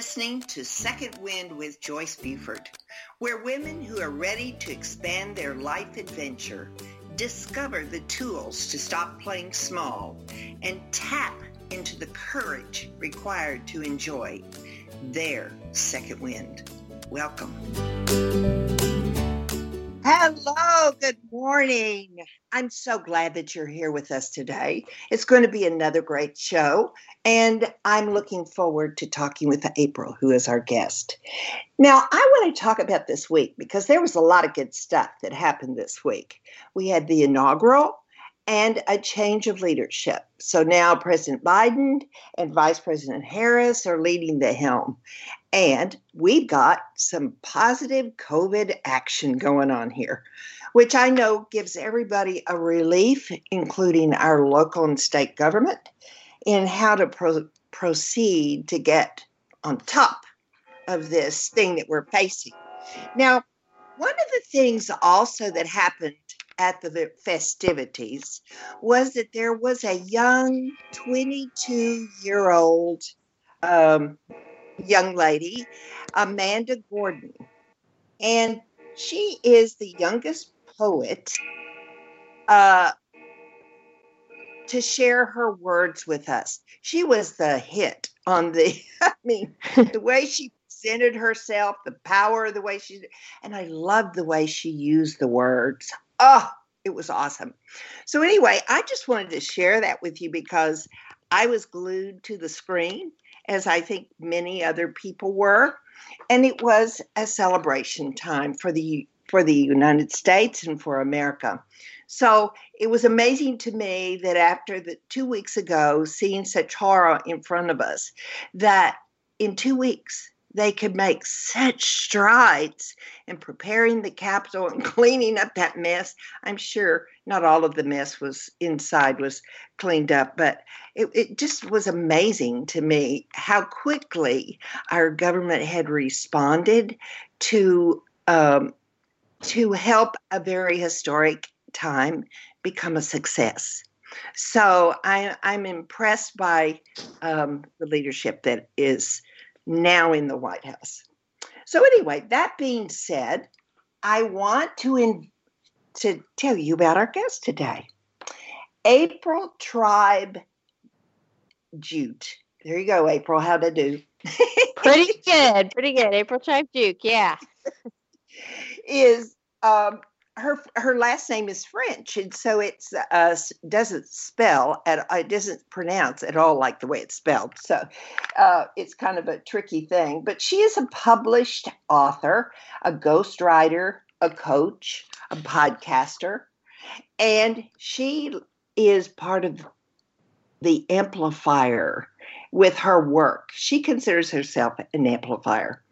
listening to Second Wind with Joyce Buford, where women who are ready to expand their life adventure discover the tools to stop playing small and tap into the courage required to enjoy their second wind. Welcome. Hello, good morning. I'm so glad that you're here with us today. It's going to be another great show, and I'm looking forward to talking with April, who is our guest. Now, I want to talk about this week because there was a lot of good stuff that happened this week. We had the inaugural and a change of leadership. So now President Biden and Vice President Harris are leading the helm. And we've got some positive COVID action going on here, which I know gives everybody a relief, including our local and state government, in how to pro- proceed to get on top of this thing that we're facing. Now, one of the things also that happened at the festivities was that there was a young 22 year old um, young lady, Amanda Gorman. And she is the youngest poet uh, to share her words with us. She was the hit on the, I mean, the way she presented herself, the power of the way she, and I loved the way she used the words. Oh, it was awesome. So, anyway, I just wanted to share that with you because I was glued to the screen, as I think many other people were. And it was a celebration time for the for the United States and for America. So it was amazing to me that after the two weeks ago, seeing such horror in front of us, that in two weeks they could make such strides in preparing the Capitol and cleaning up that mess. I'm sure not all of the mess was inside was cleaned up, but it, it just was amazing to me how quickly our government had responded to um, to help a very historic time become a success. So I, am impressed by um, the leadership that is now in the White House. So anyway, that being said, I want to in, to tell you about our guest today, April Tribe Giauque. There you go, April. How to do? pretty good, pretty good. April Tribe Giauque, yeah. is um, her her last name is French, and so it uh, doesn't spell at it doesn't pronounce at all like the way it's spelled. So uh, it's kind of a tricky thing. But she is a published author, a ghostwriter, a coach, a podcaster, and she is part of the amplifier with her work. She considers herself an amplifier.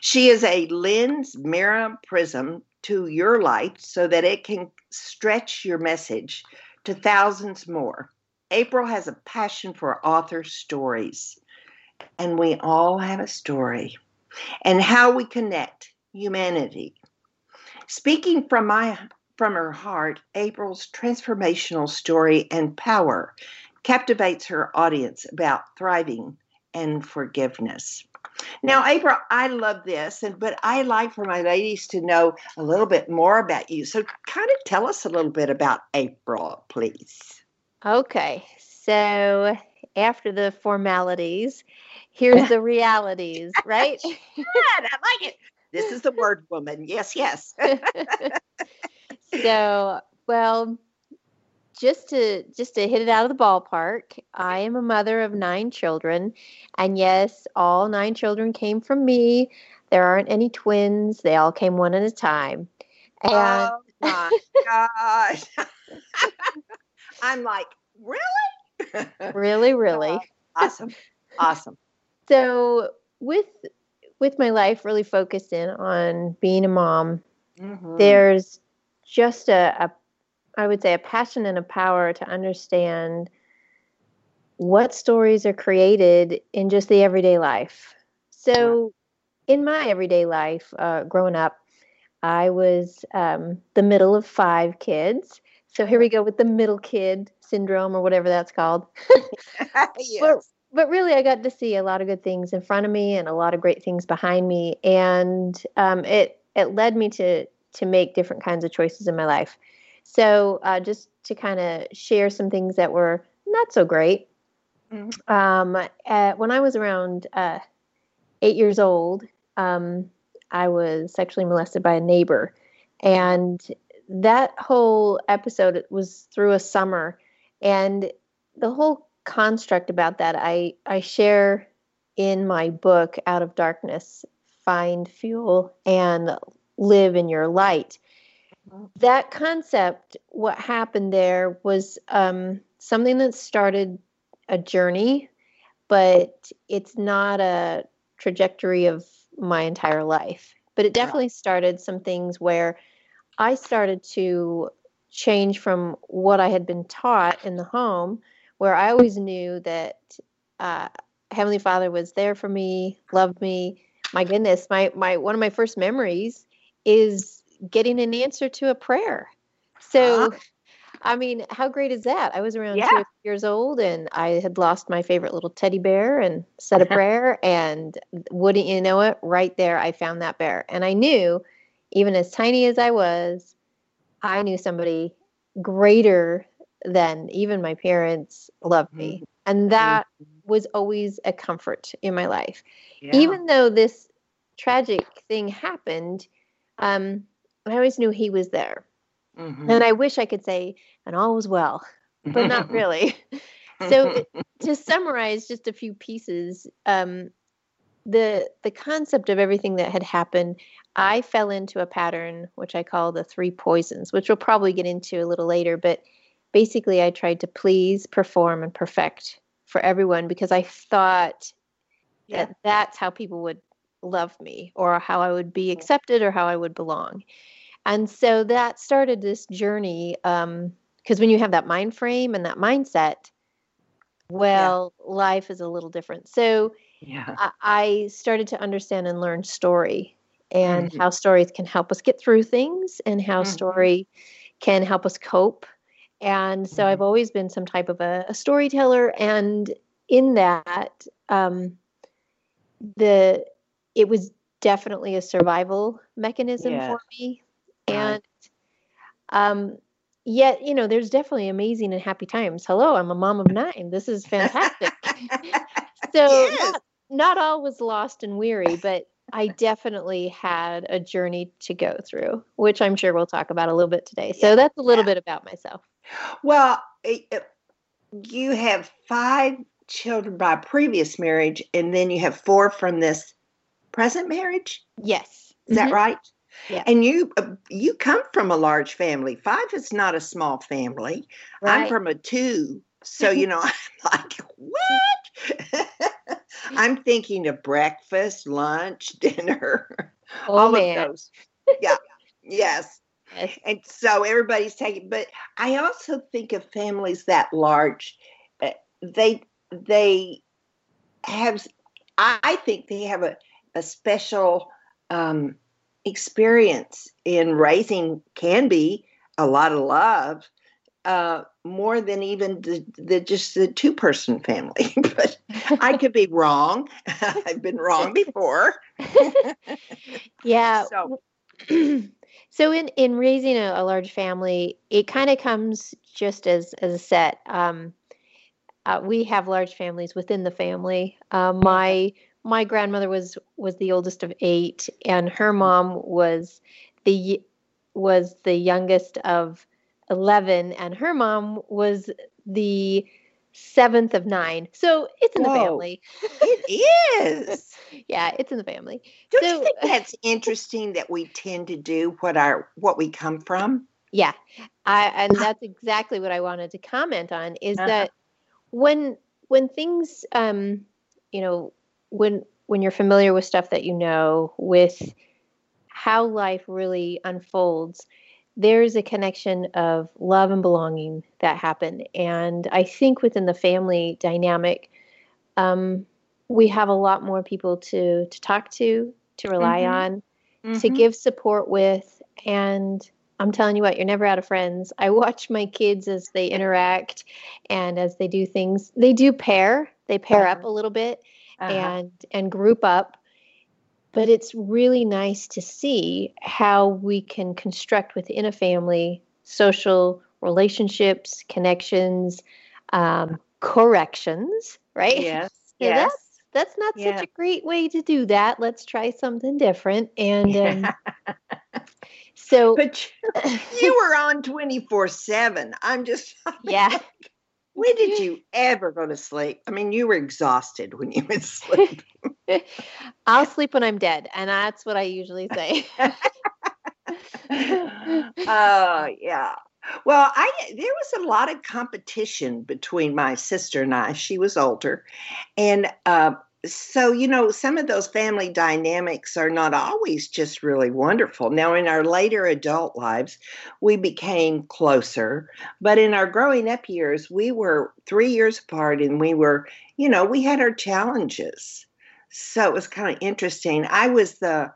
She is a lens, mirror, prism to your light so that it can stretch your message to thousands more. April has a passion for author stories, and we all have a story, and how we connect humanity. Speaking from my from her heart, April's transformational story and power captivates her audience about thriving and forgiveness. Now, April, I love this, and but I like for my ladies to know a little bit more about you. So, kind of tell us a little bit about April, please. Okay, so after the formalities, here's the realities, right? Good, I like it. This is the word woman. Yes, yes. so, well, just to just to hit it out of the ballpark, I am a mother of nine children, and yes, all nine children came from me. There aren't any twins; they all came one at a time. And oh my gosh! I'm like, really? really, really uh, awesome, awesome. So with with my life really focused in on being a mom, mm-hmm. there's just a, a I would say, a passion and a power to understand what stories are created in just the everyday life. So, in my everyday life, uh, growing up, I was um, the middle of five kids. So here we go with the middle kid syndrome or whatever that's called. yes. we're, but really, I got to see a lot of good things in front of me and a lot of great things behind me, and um, it it led me to to make different kinds of choices in my life. So, uh, just to kind of share some things that were not so great. Mm-hmm. Um, at, when I was around uh, eight years old, um, I was sexually molested by a neighbor, and that whole episode was through a summer, and the whole construct about that I I share in my book Out of Darkness, Find Fuel and Live in Your Light. That concept, what happened there was um, something that started a journey, but it's not a trajectory of my entire life. But it definitely started some things where I started to change from what I had been taught in the home, where I always knew that uh, Heavenly Father was there for me, loved me. My goodness, my my one of my first memories is getting an answer to a prayer. So, uh-huh. I mean, how great is that? I was around yeah. two years old and I had lost my favorite little teddy bear and said a prayer. And wouldn't you know it, right there, I found that bear. And I knew, even as tiny as I was, I knew somebody greater than even my parents loved me. Mm-hmm. And that mm-hmm. was always a comfort in my life. Yeah. Even though this tragic thing happened, um, I always knew he was there. Mm-hmm. And I wish I could say, and all was well, but not really. so to summarize just a few pieces, um, the the concept of everything that had happened, I fell into a pattern which I call the three poisons, which we'll probably get into a little later. But basically, I tried to please, perform, and perfect for everyone because I thought yeah. that that's how people would love me or how I would be accepted or how I would belong. And so that started this journey. Because um, when you have that mind frame and that mindset, well, yeah. life is a little different. So yeah. I, I started to understand and learn story and mm-hmm. how stories can help us get through things and how mm-hmm. story can help us cope. And so mm-hmm. I've always been some type of a, a storyteller. And in that, um, the it was definitely a survival mechanism yeah. for me and um, yet you know there's definitely amazing and happy times. Hello i'm a mom of nine. This is fantastic. So yes. not, not all was lost and weary but i definitely had a journey to go through which i'm sure we'll talk about a little bit today. So yeah. that's a little yeah. bit about myself. Well you have five children by previous marriage and then you have four from this present marriage? Yes. Is mm-hmm. that right yeah. And you uh, you come from a large family. Five is not a small family. Right. I'm from a two. So, you know, I'm like, what? I'm thinking of breakfast, lunch, dinner, oh, all man. of those. Yeah. yes. yes. And so everybody's taking, but I also think of families that large. Uh, they, they have, I think they have a, a special, um, experience in raising can be a lot of love uh, more than even the, the just the two person family. But i could be wrong. I've been wrong before. Yeah. So so in in raising a, a large family it kind of comes just as as a set. Um, uh, we have large families within the family. Uh, my my grandmother was was the oldest of eight, and her mom was the was the youngest of eleven, and her mom was the seventh of nine. So it's in Whoa, the family. it is. yeah, it's in the family. Don't so, you think that's interesting that we tend to do what our what we come from? Yeah, I, and that's exactly what I wanted to comment on. Is uh-huh. that when when things, um, you know, when when you're familiar with stuff that you know with how life really unfolds there's a connection of love and belonging that happen and i think within the family dynamic um, we have a lot more people to to talk to to rely mm-hmm. on mm-hmm. to give support with and I'm telling you what, you're never out of friends. I watch my kids as they interact and as they do things. They do pair. They pair up a little bit uh-huh. and and group up. But it's really nice to see how we can construct within a family social relationships, connections, um, corrections, right? Yes. yes. That's, that's not yeah. such a great way to do that. Let's try something different. And um, so, but you, you were on 24 7. I'm just, yeah. When did you ever go to sleep? I mean, you were exhausted when you to sleep. I'll sleep when I'm dead, and that's what I usually say. Oh, uh, yeah. Well, I there was a lot of competition between my sister and I. She was older, and uh, so you know some of those family dynamics are not always just really wonderful. Now, in our later adult lives, we became closer, but in our growing up years, we were three years apart, and we were, you know, we had our challenges. So it was kind of interesting. I was the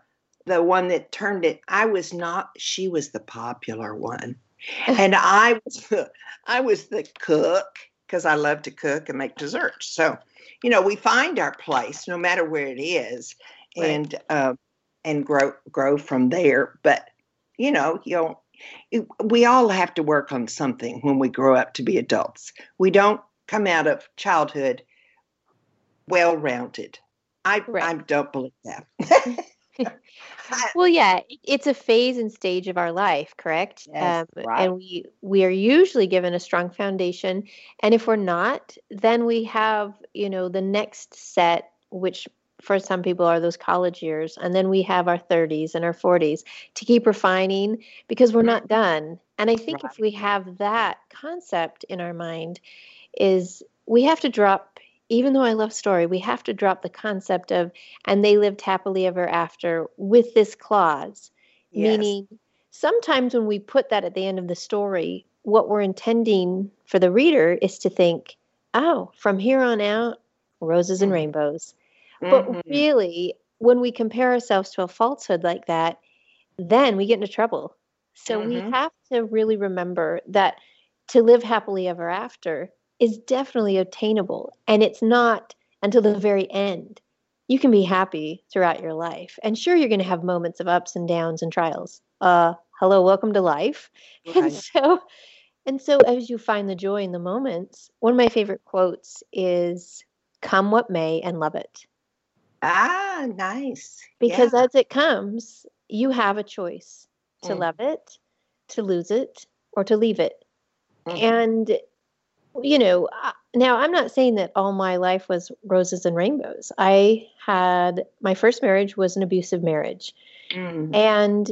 the one that turned it. I was not. She was the popular one and I was the, I was the cook because I love to cook and make desserts. So, you know, we find our place no matter where it is, right. and uh, and grow grow from there. But you know, you know, we all have to work on something when we grow up to be adults. We don't come out of childhood well rounded. I right. I don't believe that. well, yeah, it's a phase and stage of our life, correct? Yes, um, right. And we we are usually given a strong foundation, and if we're not, then we have you know the next set, which for some people are those college years, and then we have our 30s and our 40s to keep refining because we're not done. And I think right. if we have that concept in our mind, is we have to drop even though I love story, we have to drop the concept of and they lived happily ever after with this clause. Yes. Meaning sometimes when we put that at the end of the story, what we're intending for the reader is to think, oh, from here on out, roses and mm-hmm. rainbows. Mm-hmm. But really, when we compare ourselves to a falsehood like that, then we get into trouble. So mm-hmm. we have to really remember that to live happily ever after is definitely attainable. And it's not until the very end. You can be happy throughout your life. And sure, you're going to have moments of ups and downs and trials. Uh, hello, welcome to life. Right. And so, and so as you find the joy in the moments, one of my favorite quotes is come what may and love it. Ah, nice. Because yeah. as it comes, you have a choice to mm. love it, to lose it, or to leave it. Mm. And you know, now I'm not saying that all my life was roses and rainbows. I had my first marriage was an abusive marriage, mm. and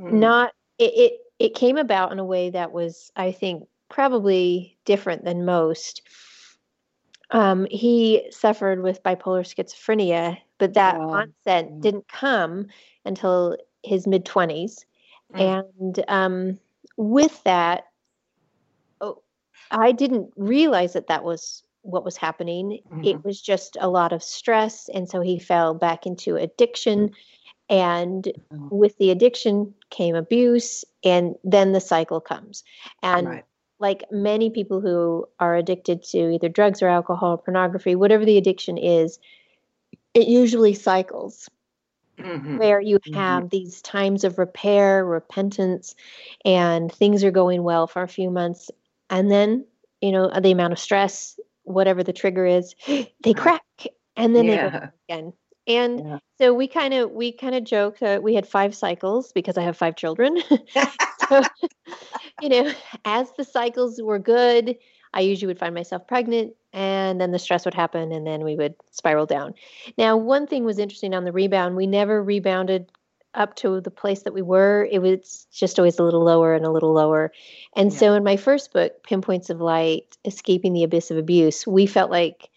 mm. not it, it. It came about in a way that was, I think, probably different than most. Um, he suffered with bipolar schizophrenia, but that oh. onset mm. didn't come until his mid 20s. Mm. And um, with that, I didn't realize that that was what was happening. Mm-hmm. It was just a lot of stress. And so he fell back into addiction. And mm-hmm. with the addiction came abuse. And then the cycle comes. And right. like many people who are addicted to either drugs or alcohol, or pornography, whatever the addiction is, it usually cycles. Mm-hmm. Where you mm-hmm. have these times of repair, repentance, and things are going well for a few months, and then you know the amount of stress whatever the trigger is they crack and then yeah. they go again. And yeah. so we kind of we kind of joke that we had five cycles because i have five children. So you know as the cycles were good i usually would find myself pregnant and then the stress would happen and then we would spiral down. Now one thing was interesting on the rebound. We never rebounded up to the place that we were, it was just always a little lower and a little lower. And yeah. so in my first book, Pinpoints of Light Escaping the Abyss of Abuse, we felt like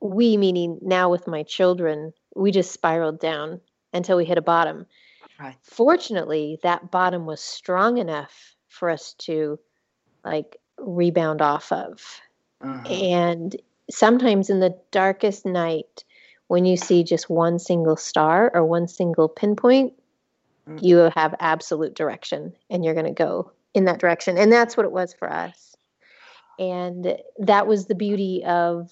we, meaning now with my children, we just spiraled down until we hit a bottom. Right. Fortunately, that bottom was strong enough for us to like rebound off of. Uh-huh. And sometimes in the darkest night, when you see just one single star or one single pinpoint. You have absolute direction and you're going to go in that direction. And that's what it was for us. And that was the beauty of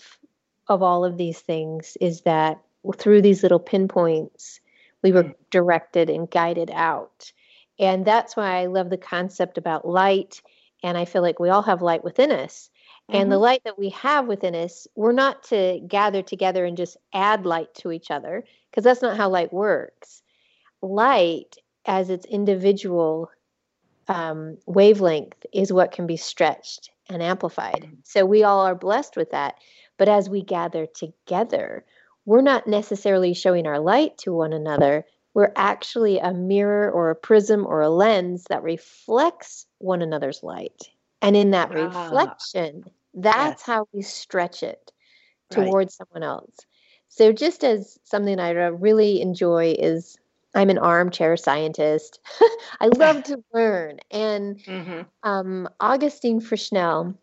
of all of these things is that through these little pinpoints, we were mm. directed and guided out. And that's why I love the concept about light. And I feel like we all have light within us. Mm-hmm. And the mm-hmm. light that we have within us, we're not to gather together and just add light to each other, because that's not how light works. Light, as its individual um, wavelength, is what can be stretched and amplified. Mm. So we all are blessed with that. But as we gather together, we're not necessarily showing our light to one another. We're actually a mirror or a prism or a lens that reflects one another's light. And in that ah. reflection, that's yes. how we stretch it towards right. someone else. So, just as something I really enjoy is I'm an armchair scientist. I love to learn. And mm-hmm. um, Augustin Fresnel,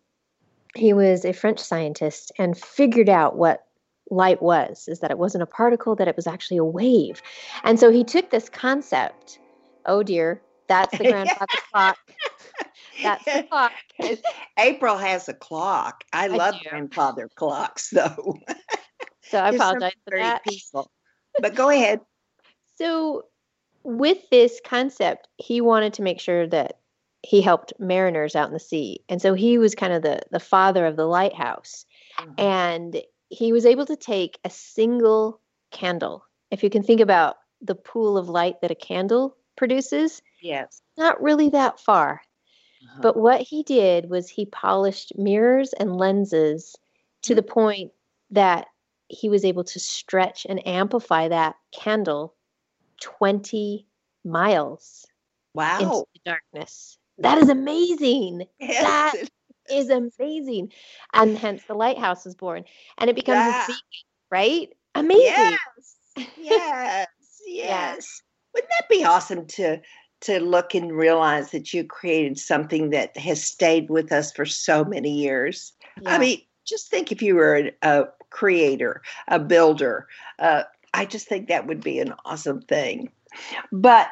he was a French scientist and figured out what light was is that it wasn't a particle that it was actually a wave and so he took this concept oh dear that's the grandfather clock that's the clock april has a clock i, I love do. grandfather clocks though so i apologize for that peaceful. but go ahead so with this concept he wanted to make sure that he helped mariners out in the sea and so he was kind of the the father of the lighthouse mm-hmm. and he was able to take a single candle. If you can think about the pool of light that a candle produces, yes, not really that far. Uh-huh. But what he did was he polished mirrors and lenses to the point that he was able to stretch and amplify that candle 20 miles wow into the darkness that is amazing yes. that is amazing. And hence the lighthouse is born. And it becomes yeah. a beacon, right? Amazing. Yes. Yes. yes. Wouldn't that be awesome to to look and realize that you created something that has stayed with us for so many years? Yeah. I mean, just think if you were a, a creator, a builder. Uh, I just think that would be an awesome thing. But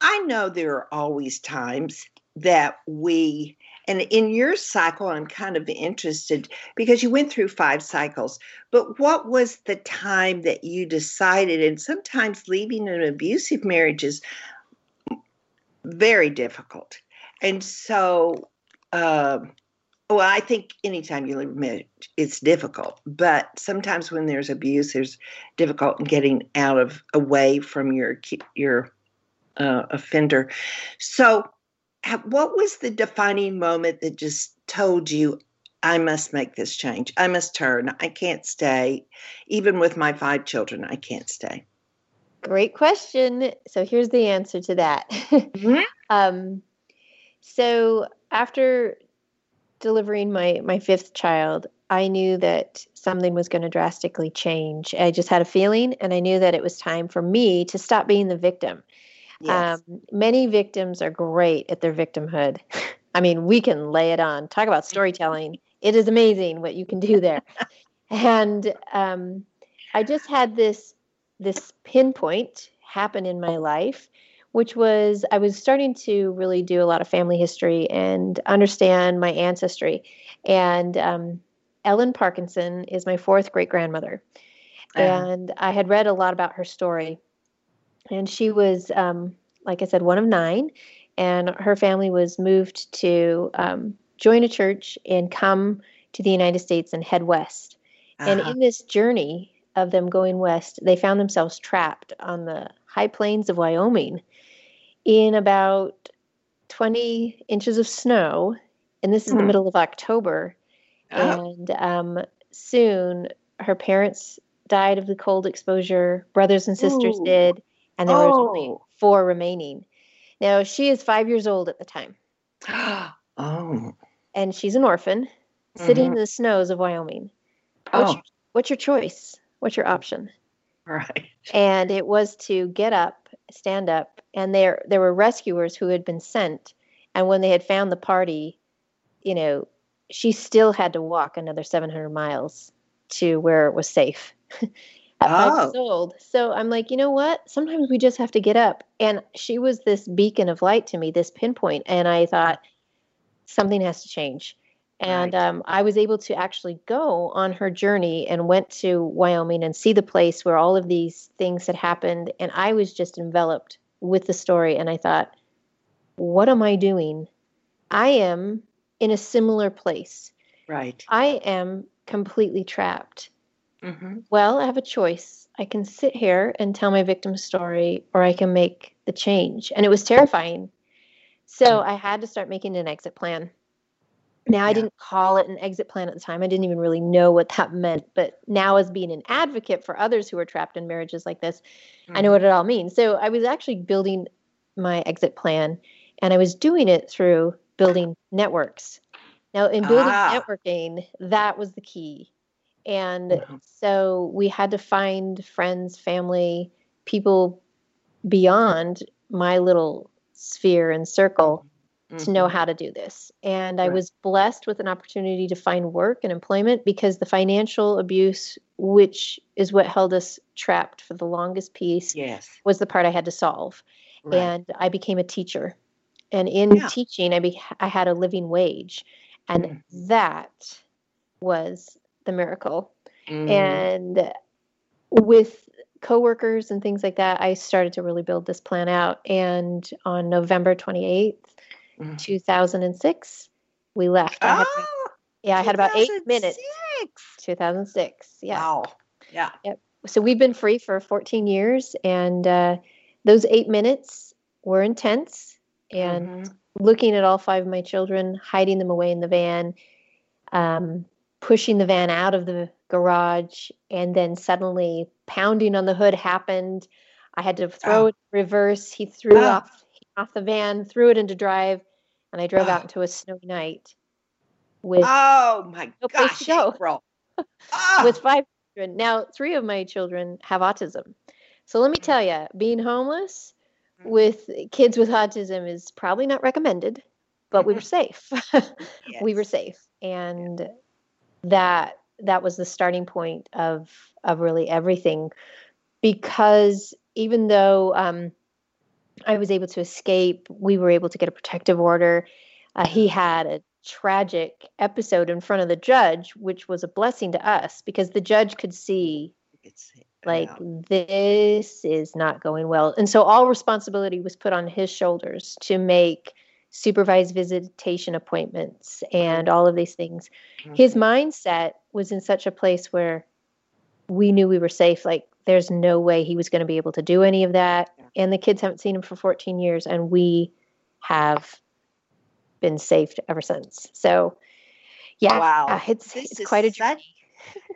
I know there are always times that we and in your cycle, I'm kind of interested because you went through five cycles. But what was the time that you decided? And sometimes leaving an abusive marriage is very difficult. And so, uh, well, I think anytime you leave a it's difficult. But sometimes when there's abuse, there's difficult in getting out of away from your your uh, offender. So what was the defining moment that just told you I must make this change. I must turn. I can't stay. Even with my five children, I can't stay. Great question. So here's the answer to that. Mm-hmm. um, so after delivering my my fifth child, I knew that something was going to drastically change. I just had a feeling, and I knew that it was time for me to stop being the victim. Yes. Um, many victims are great at their victimhood. I mean, we can lay it on. Talk about storytelling. It is amazing what you can do there. and um, I just had this this pinpoint happen in my life, which was I was starting to really do a lot of family history and understand my ancestry. And um, Ellen Parkinson is my fourth great grandmother. Uh-huh. And I had read a lot about her story and she was, um, like I said, one of nine, and her family was moved to um, join a church and come to the United States and head west. Uh-huh. And in this journey of them going west, they found themselves trapped on the high plains of Wyoming in about 20 inches of snow. And this is mm. the hmm. middle of October. Oh. And um, soon her parents died of the cold exposure, brothers and sisters Ooh. did and there oh. was only oh. four remaining. Now she is five years old at the time. oh. And she's an orphan, sitting mm-hmm. in the snows of Wyoming. What's, oh. your, what's your choice? What's your option? Right. And it was to get up, stand up, and there there were rescuers who had been sent. And when they had found the party, you know, she still had to walk another 700 miles to where it was safe. at five years oh. old. So I'm like, you know what? Sometimes we just have to get up. And she was this beacon of light to me, this pinpoint. And I thought something has to change. And right. um, I was able to actually go on her journey and went to Wyoming and see the place where all of these things had happened. And I was just enveloped with the story. And I thought, what am I doing? I am in a similar place. Right. I am completely trapped. Mm-hmm. Well, I have a choice. I can sit here and tell my victim's story, or I can make the change. And it was terrifying. So mm. I had to start making an exit plan. Now, yeah. I didn't call it an exit plan at the time. I didn't even really know what that meant. But now, as being an advocate for others who are trapped in marriages like this, mm-hmm. I know mm-hmm. what it all means. So I was actually building my exit plan, and I was doing it through building networks. Now, in building ah. networking, that was the key. And mm-hmm. so we had to find friends, family, people beyond my little sphere and circle mm-hmm. to know mm-hmm. how to do this. And right. I was blessed with an opportunity to find work and employment because the financial abuse, which is what held us trapped for the longest piece, yes. was the part I had to solve. Right. And I became a teacher. And in yeah. teaching, I, be- I had a living wage. And mm. that was the miracle. Mm. And with coworkers and things like that, I started to really build this plan out. And on November 28th, mm. 2006, we left. Oh, I had, yeah, I had about eight minutes. 2006. Yeah. Wow. Yeah. Yep. So we've been free for 14 years, and uh, those eight minutes were intense. And mm-hmm. looking at all five of my children, hiding them away in the van, um, pushing the van out of the garage, and then suddenly pounding on the hood happened. I had to throw oh. it reverse. He threw oh. off off the van, threw it into drive, and I drove oh. out into a snowy night with oh my no gosh, to go. with five children. Now, three of my children have autism. So let me mm. tell you, being homeless mm. with kids with autism is probably not recommended, but we were safe. yes. We were safe, and that that was the starting point of of really everything because even though um, I was able to escape, we were able to get a protective order. Uh, he had a tragic episode in front of the judge, which was a blessing to us because the judge could see, like, this is not going well. And so all responsibility was put on his shoulders to make supervised visitation appointments and all of these things. Mm-hmm. His mindset was in such a place where we knew we were safe. Like, there's no way he was going to be able to do any of that. And the kids haven't seen him for 14 years, and we have been safe ever since. So, yeah, wow. Uh, it's, it's quite a journey.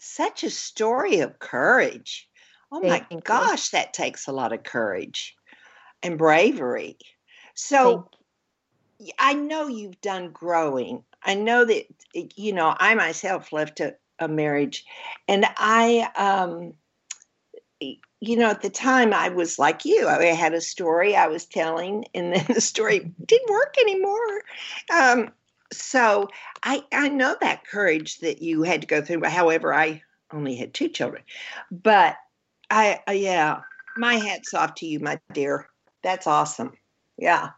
Such, such a story of courage. Oh my gosh, that takes a lot of courage and bravery. So, I know you've done growing. I know that you know I myself left a, a marriage, and I, um, you know, at the time I was like you. I had a story I was telling, and then the story didn't work anymore. Um, so I I know that courage that you had to go through. However, I only had two children, but I uh, yeah, my hats off to you, my dear. That's awesome. Yeah.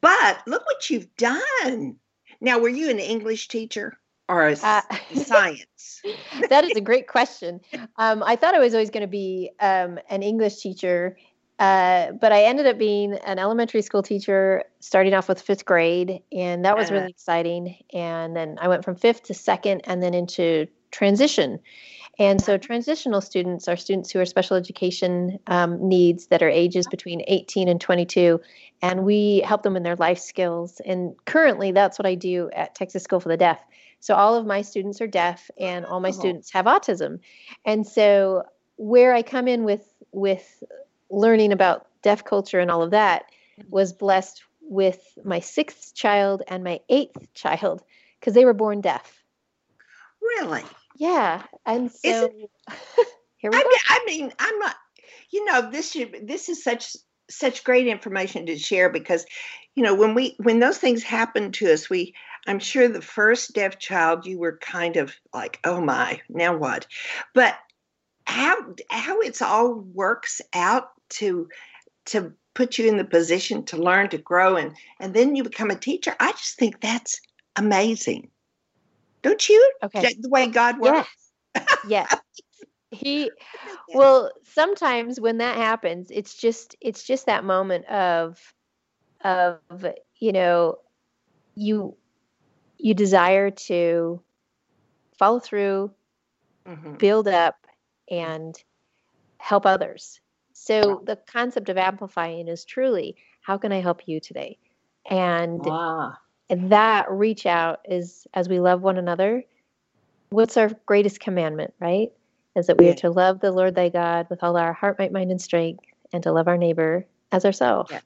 But look what you've done. Now, were you an English teacher or a uh, science? that is a great question. Um, I thought I was always going to be um, an English teacher, uh, but I ended up being an elementary school teacher, starting off with fifth grade, and that was uh, really exciting. And then I went from fifth to second, and then into transition. And so, transitional students are students who are special education um, needs that are ages between 18 and 22, and we help them in their life skills. And currently, that's what I do at Texas School for the Deaf. So, all of my students are deaf, and all my oh. students have autism. And so, where I come in with with learning about deaf culture and all of that mm-hmm. was blessed with my sixth child and my eighth child because they were born deaf. Really? Yeah, and so here we I go. Mean, I mean, I'm not. You know, this should, this is such such great information to share because, you know, when we when those things happen to us, we I'm sure the first deaf child you were kind of like, oh my, now what? But how how it's all works out to to put you in the position to learn to grow and and then you become a teacher i just think that's amazing. Don't you? Okay. The way god works. Yes, yes. he well sometimes when that happens it's just it's just that moment of of you know you you desire to follow through mm-hmm. build up and help others. So the concept of amplifying is truly how can i help you today? And ah. that reach out is as we love one another what's our greatest commandment right is that we are to love the Lord thy God with all our heart, might, mind, and strength, and to love our neighbor as ourselves. Yes.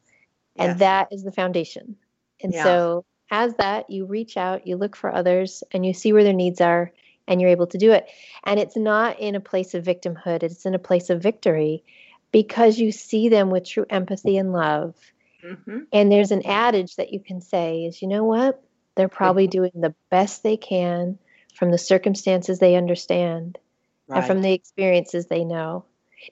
And yes. that is the foundation. And yeah. so, as that, you reach out, you look for others, and you see where their needs are, and you're able to do it. And it's not in a place of victimhood, it's in a place of victory because you see them with true empathy and love. Mm-hmm. And there's an adage that you can say is, you know what? They're probably doing the best they can from the circumstances they understand right. and from the experiences they know.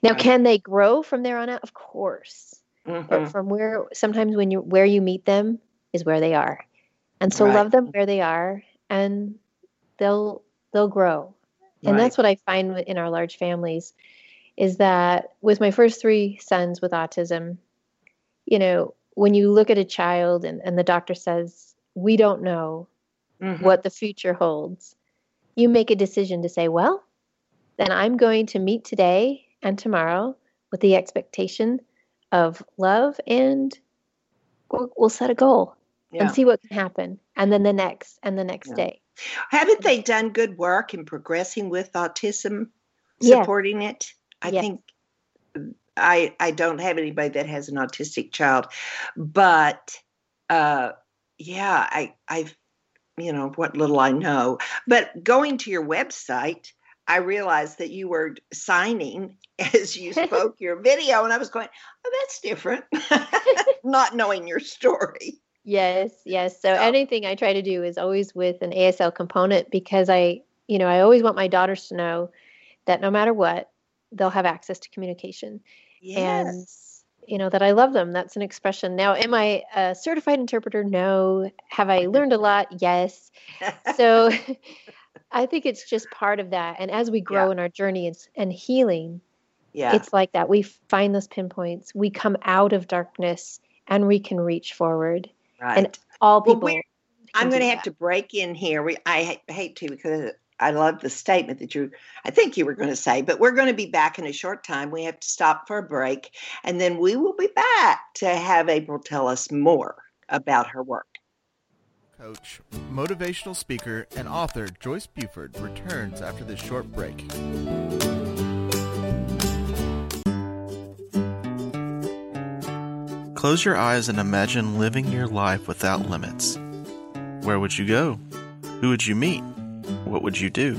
Now, right. can they grow from there on out? Of course. Mm-hmm. But from where sometimes when you where you meet them is where they are. And so right. love them where they are and they'll they'll grow. And that's what I find in our large families is that with my first three sons with autism, you know, when you look at a child and, and the doctor says, we don't know mm-hmm. what the future holds, you make a decision to say, well, then I'm going to meet today and tomorrow with the expectation of love and we'll, we'll set a goal yeah. and see what can happen. And then the next and the next yeah. day. Haven't they done good work in progressing with autism, supporting yes. it? I yes. think I I don't have anybody that has an autistic child, but uh, yeah, I I've you know what little I know. But going to your website, I realized that you were signing as you spoke your video, and I was going, "Oh, that's different," not knowing your story. Yes, yes. So, anything I try to do is always with an ASL component because I, you know, I always want my daughters to know that no matter what, they'll have access to communication. Yes. And you know that I love them. That's an expression. Now, am I a certified interpreter? No. Have I learned a lot? Yes. So I think it's just part of that. And as we grow yeah. in our journey and, and healing, yeah. it's like that. We find those pinpoints. We come out of darkness and we can reach forward. Right. And all people. Well, I'm going to have to break in here. We, I hate to because I love the statement that you, I think you were going to say, but we're going to be back in a short time. We have to stop for a break, and then we will be back to have April tell us more about her work. Coach, motivational speaker, and author Joyce Buford returns after this short break. Close your eyes and imagine living your life without limits. Where would you go? Who would you meet? What would you do?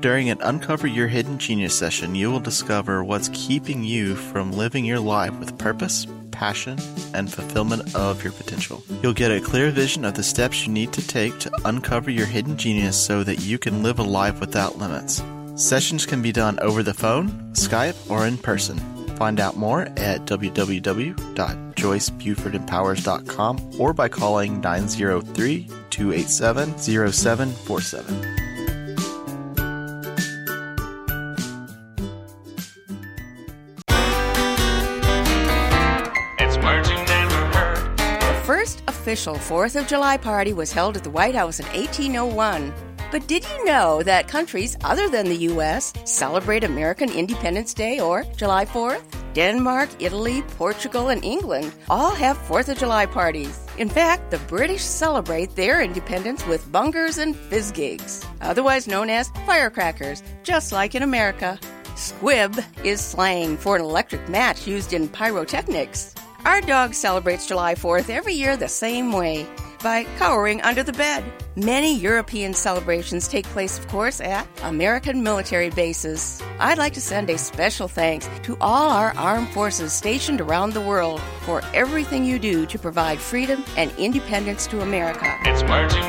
During an Uncover Your Hidden Genius session, you will discover what's keeping you from living your life with purpose, passion, and fulfillment of your potential. You'll get a clear vision of the steps you need to take to uncover your hidden genius so that you can live a life without limits. Sessions can be done over the phone, Skype, or in person. Find out more at www.joycebufordempowers.com or by calling 903 287 0747. Official 4th of July party was held at the White House in 1801. But did you know that countries other than the U.S. celebrate American Independence Day or July 4th? Denmark, Italy, Portugal, and England all have 4th of July parties. In fact, the British celebrate their independence with bungers and fizzgigs, otherwise known as firecrackers, just like in America. Squib is slang for an electric match used in pyrotechnics. Our dog celebrates July 4th every year the same way by cowering under the bed. Many European celebrations take place, of course, at American military bases. I'd like to send a special thanks to all our armed forces stationed around the world for everything you do to provide freedom and independence to America. It's marching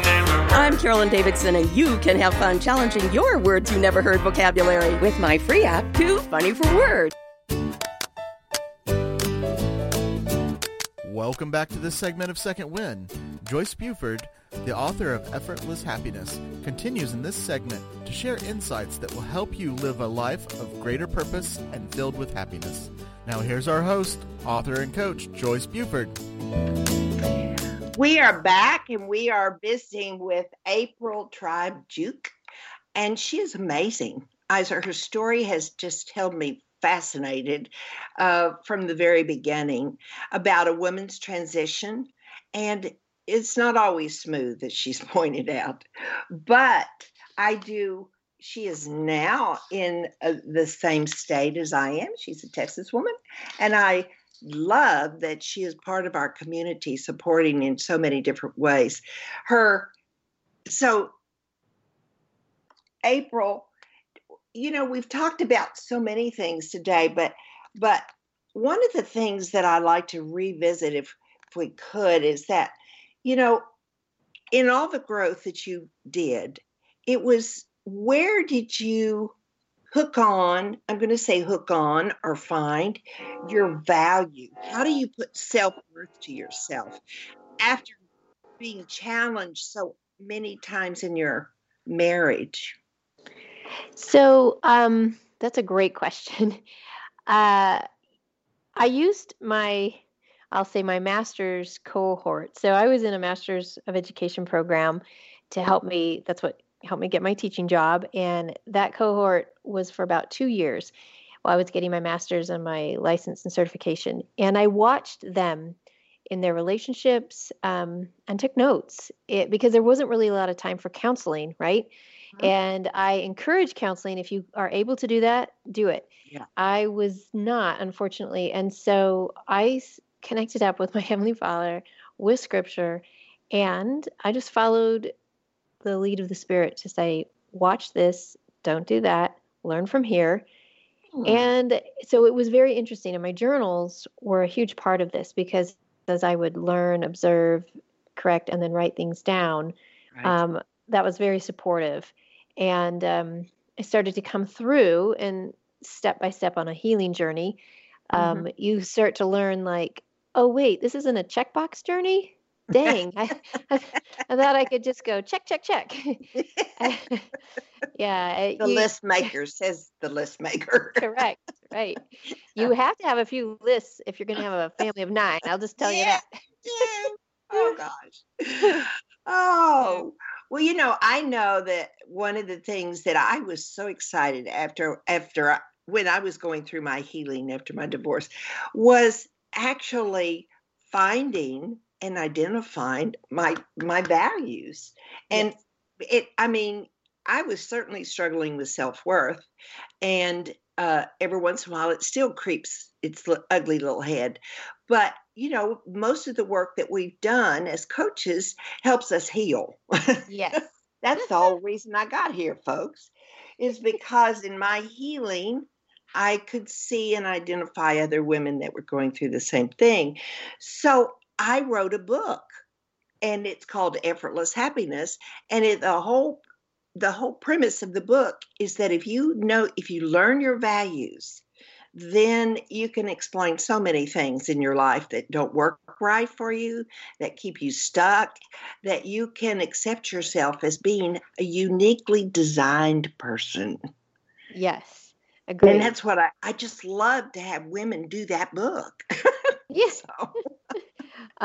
I'm Carolyn Davidson, and you can have fun challenging your words you never heard vocabulary with my free app, Too Funny for Words. Welcome back to this segment of Second Wind. Joyce Buford, the author of Effortless Happiness, continues in this segment to share insights that will help you live a life of greater purpose and filled with happiness. Now, here's our host, author, and coach, Joyce Buford. We are back and we are visiting with April Tribe Giauque, and she is amazing. As her story has just held me fascinated uh, from the very beginning about a woman's transition. And it's not always smooth, as she's pointed out. But I do, she is now in uh, the same state as I am. She's a Texas woman. And I love that she is part of our community, supporting in so many different ways. Her, so April you know, we've talked about so many things today, but but one of the things that I like to revisit if if we could is that, you know, in all the growth that you did, it was where did you hook on, I'm going to say hook on or find your value? How do you put self worth to yourself after being challenged so many times in your marriage? So um, that's a great question. Uh, I used my, I'll say my master's cohort. So I was in a master's of education program to help me. That's what helped me get my teaching job, and that cohort was for about two years while I was getting my master's and my license and certification. And I watched them in their relationships um, and took notes it, because there wasn't really a lot of time for counseling, right? Mm-hmm. And I encourage counseling. If you are able to do that, do it. Yeah. I was not, unfortunately. And so I connected up with my Heavenly Father with scripture. And I just followed the lead of the Spirit to say, watch this, don't do that, learn from here. Hmm. And so it was very interesting. And my journals were a huge part of this because as I would learn, observe, correct, and then write things down, right. um, that was very supportive and um, I started to come through and step by step on a healing journey. Um, mm-hmm. You start to learn like, oh wait, this isn't a checkbox journey. Dang, I, I, I, thought I could just go check, check, check. yeah, the you, list maker says the list maker. correct, right. You have to have a few lists if you're going to have a family of nine. I'll just tell yeah. you that. yeah. Oh gosh. Oh, well, you know, I know that one of the things that I was so excited after after when I was going through my healing after my divorce was actually finding and identifying my my values. And yes. it I mean, I was certainly struggling with self-worth and uh, every once in a while it still creeps its ugly little head. But you know, most of the work that we've done as coaches helps us heal. Yes. That's the whole reason I got here, folks, is because in my healing, I could see and identify other women that were going through the same thing. So I wrote a book and it's called Effortless Happiness. And it, the whole the whole premise of the book is that if you know if you learn your values then you can explain so many things in your life that don't work right for you, that keep you stuck, that you can accept yourself as being a uniquely designed person. Yes. Agreed. And that's what I, I just love to have women do that book. yes. so.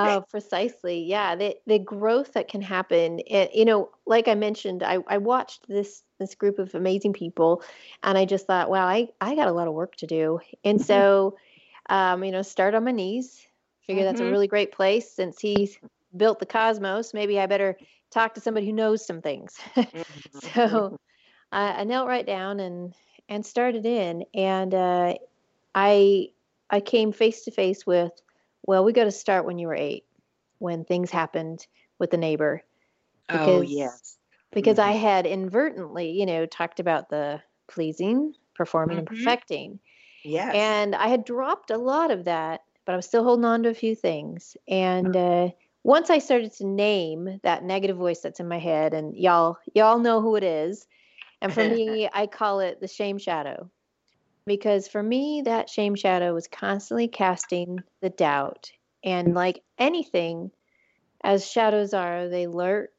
Oh, precisely. Yeah, the the growth that can happen. It, you know, like I mentioned, I, I watched this this group of amazing people, and I just thought, wow, I I got a lot of work to do. And mm-hmm. so, um, you know, start on my knees. Figure mm-hmm. that's a mm-hmm. really great place since he's built the cosmos. Maybe I better talk to somebody who knows some things. mm-hmm. so, I, I knelt right down and and started in, and uh, I I came face to face with well, we got to start when you were eight, when things happened with the neighbor. Oh, because, oh, yes. Because mm-hmm. I had inadvertently, you know, talked about the pleasing, performing, mm-hmm. and perfecting. Yes. And I had dropped a lot of that, but I was still holding on to a few things. And uh, once I started to name that negative voice that's in my head, and y'all y'all know who it is, and for me, I call it the shame shadow, because for me that shame shadow was constantly casting the doubt, and like anything, as shadows are, they lurk,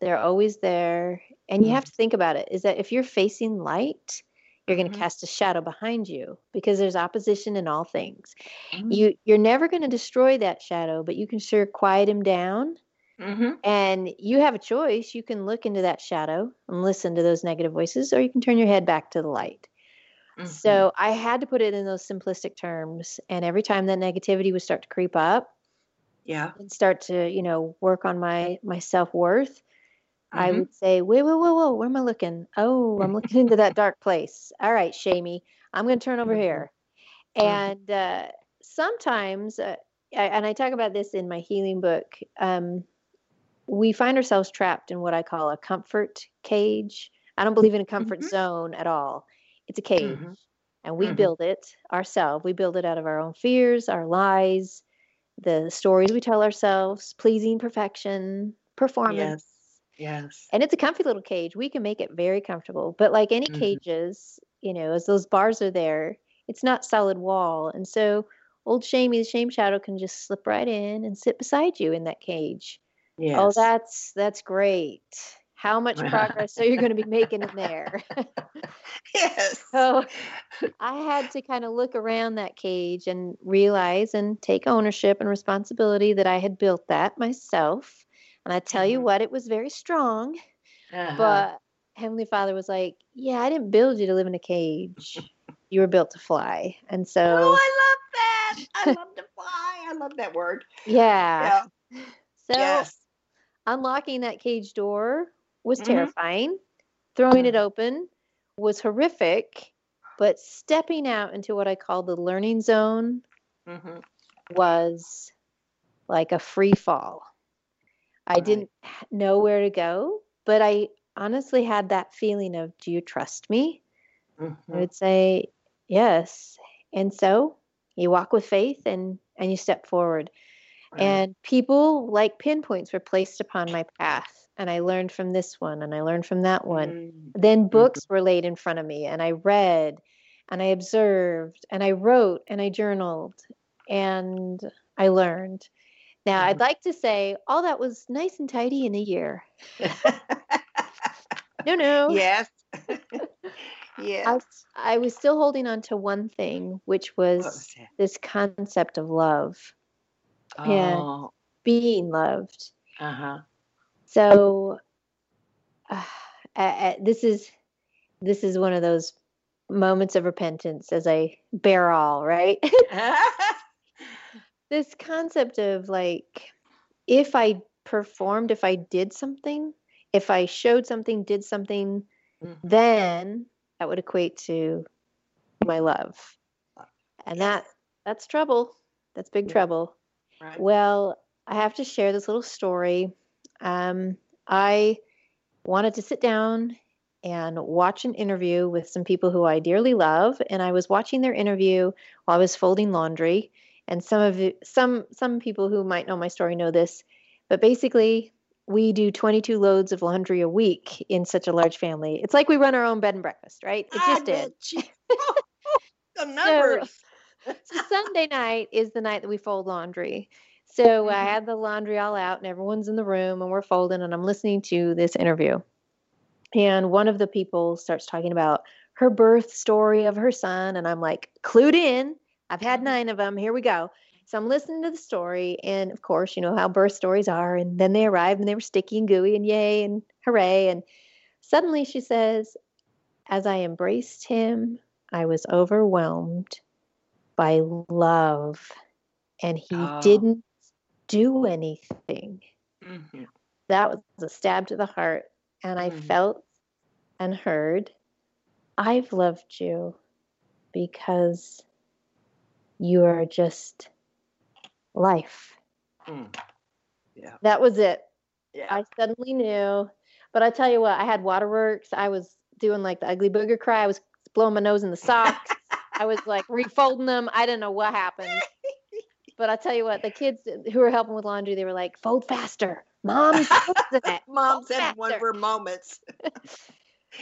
they're always there, and you have to think about it. Is that if you're facing light, you're going to mm-hmm. cast a shadow behind you because there's opposition in all things. Mm-hmm. You you're never going to destroy that shadow, but you can sure quiet him down. Mm-hmm. And you have a choice. You can look into that shadow and listen to those negative voices, or you can turn your head back to the light. So mm-hmm. I had to put it in those simplistic terms. And every time that negativity would start to creep up, yeah, and start to you know work on my my self worth, I mm-hmm. would say, wait, whoa, whoa, whoa, where am I looking? Oh, I'm looking into that dark place. All right, Shamey, I'm going to turn over here. Mm-hmm. And uh, sometimes, uh, I, and I talk about this in my healing book, um, we find ourselves trapped in what I call a comfort cage. I don't believe in a comfort mm-hmm. zone at all. It's a cage. Mm-hmm. And we mm-hmm. build it ourselves. We build it out of our own fears, our lies, the stories we tell ourselves, pleasing perfection, performance. Yes Yes. And it's a comfy little cage. We can make it very comfortable. But like any mm-hmm. cages, you know, as those bars are there, it's not solid wall. And so old Shamey, the shame shadow, can just slip right in and sit beside you in that cage. Oh, yes. Oh, that's that's great. How much progress are you going to be making in there? yes. so I had to kind of look around that cage and realize and take ownership and responsibility that I had built that myself and I tell you mm-hmm. what, it was very strong. Uh-huh. But Heavenly Father was like, Yeah, I didn't build you to live in a cage. you were built to fly. And so Oh, I love that. I love to fly. I love that word. Yeah. yeah. So yes. unlocking that cage door was mm-hmm. terrifying. Throwing it mm-hmm. open was horrific. But stepping out into what I call the learning zone mm-hmm. was like a free fall. I right. didn't know where to go, but I honestly had that feeling of, do you trust me? Mm-hmm. I would say, yes. And so you walk with faith and, and you step forward. Right. And people like pinpoints were placed upon my path. And I learned from this one and I learned from that one. Mm-hmm. Then books were laid in front of me and I read and I observed and I wrote and I journaled and I learned. Now, I'd mm-hmm. like to say all that was nice and tidy in a year. no, no. Yes. yes. I, I, was still holding on to one thing, which was, was this concept of love oh. and being loved. Uh huh. So, uh, uh, this is this is one of those moments of repentance as I bear all, right? this concept of like if I performed, if I did something, if I showed something, did something, mm-hmm. then that would equate to my love. And that that's trouble. That's big yeah. trouble. Right. Well, I have to share this little story. Um, I wanted to sit down and watch an interview with some people who I dearly love, and I was watching their interview while I was folding laundry and some of you, some some people who might know my story know this, but basically we do 22 loads of laundry a week in such a large family. It's like we run our own bed and breakfast, right? It just did. the numbers. So, so Sunday night is the night that we fold laundry. So mm-hmm. I had the laundry all out and everyone's in the room and we're folding and I'm listening to this interview. And one of the people starts talking about her birth story of her son and I'm like clued in I've had mm-hmm. nine of them. Here we go. So I'm listening to the story, and of course, you know how birth stories are. And then they arrived and they were sticky and gooey, and yay and hooray. And suddenly she says, As I embraced him, I was overwhelmed by love, and he oh. didn't do anything. Mm-hmm. That was a stab to the heart. And I mm-hmm. felt and heard, I've loved you because you are just life. Mm. Yeah. That was it. Yeah. I suddenly knew. But I tell you what, I had waterworks. I was doing like the ugly booger cry. I was blowing my nose in the socks. I was like refolding them. I didn't know what happened. But I'll tell you what, the kids who were helping with laundry, they were like, "Fold faster, mom's mom's had one of her moments."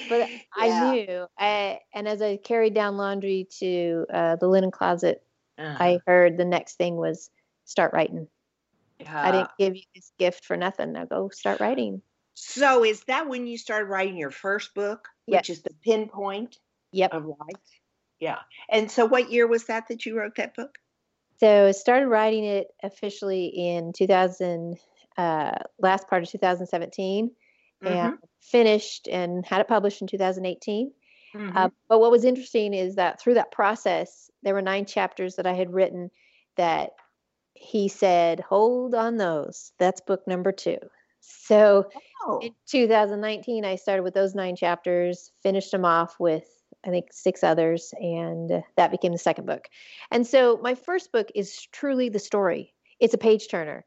but yeah. I knew, I, and as I carried down laundry to uh, the linen closet, uh-huh. I heard the next thing was start writing. Yeah. I didn't give you this gift for nothing. Now go start writing. So is that when you started writing your first book, which is the pinpoint yep. of life? Yeah. And so what year was that that you wrote that book? So I started writing it officially in 2000, uh, last part of 2017, mm-hmm. and finished and had it published in 2018. Mm-hmm. Uh, but what was interesting is that through that process, there were nine chapters that I had written that he said, hold on those. That's book number two. So oh. in 2019, I started with those nine chapters, finished them off with, I think, six others, and that became the second book. And so my first book is truly the story. It's a page turner.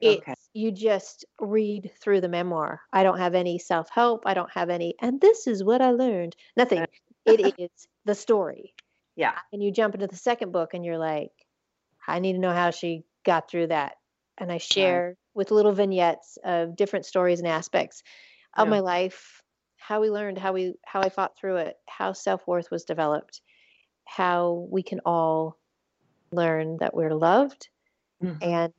It's okay. you just read through the memoir. I don't have any self help. I don't have any, and this is what I learned. Nothing. Uh, it is the story. Yeah. And you jump into the second book and you're like, I need to know how she got through that. And I share right. with little vignettes of different stories and aspects of yeah. my life, how we learned, how we how I fought through it, how self-worth was developed, how we can all learn that we're loved mm-hmm. and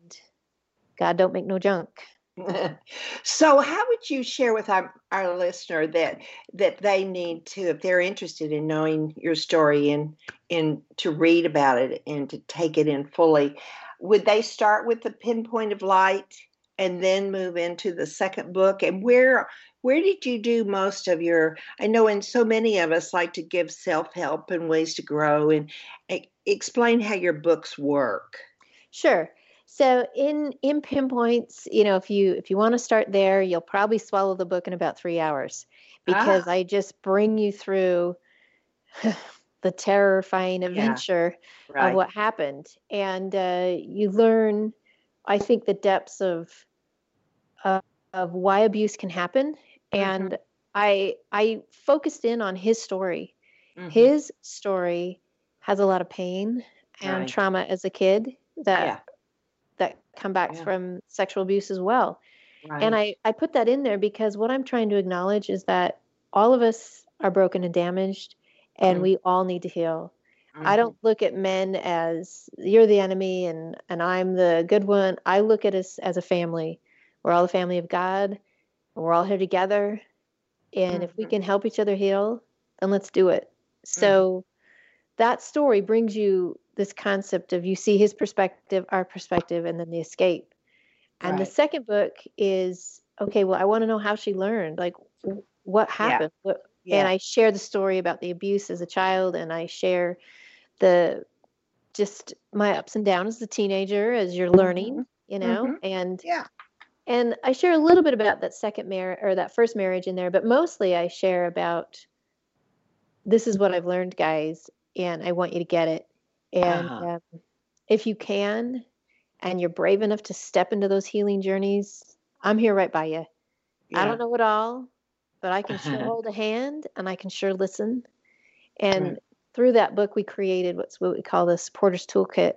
God don't make no junk. so how would you share with our, our listener that that they need to if they're interested in knowing your story and and to read about it and to take it in fully would they start with the pinpoint of light and then move into the second book and where where did you do most of your i know and so many of us like to give self-help and ways to grow and explain how your books work sure so in in pinpoints you know if you if you want to start there you'll probably swallow the book in about three hours because ah. i just bring you through the terrifying adventure yeah, right. of what happened. And uh, you learn, I think, the depths of uh, of why abuse can happen. And mm-hmm. I I focused in on his story. Mm-hmm. His story has a lot of pain and right. trauma as a kid that yeah. that come back yeah. from sexual abuse as well. Right. And I, I put that in there because what I'm trying to acknowledge is that all of us are broken and damaged and mm-hmm. we all need to heal. Mm-hmm. I don't look at men as you're the enemy and and I'm the good one. I look at us as a family. We're all the family of God. We're all here together. And mm-hmm. if we mm-hmm. can help each other heal, then let's do it. Mm-hmm. So that story brings you this concept of you see his perspective, our perspective, and then the escape. And right. the second book is okay, well, I want to know how she learned. Like, what happened? Yeah. What, yeah. and I share the story about the abuse as a child, and I share the just my ups and downs as a teenager as you're learning, mm-hmm. you know, mm-hmm. and yeah. And I share a little bit about that second marriage or that first marriage in there, but mostly I share about this is what I've learned, guys, and I want you to get it. And uh-huh. um, if you can, and you're brave enough to step into those healing journeys, I'm here right by you. Yeah. I don't know it all but I can sure hold a hand and I can sure listen. And right. Through that book, we created what's what we call the supporters toolkit.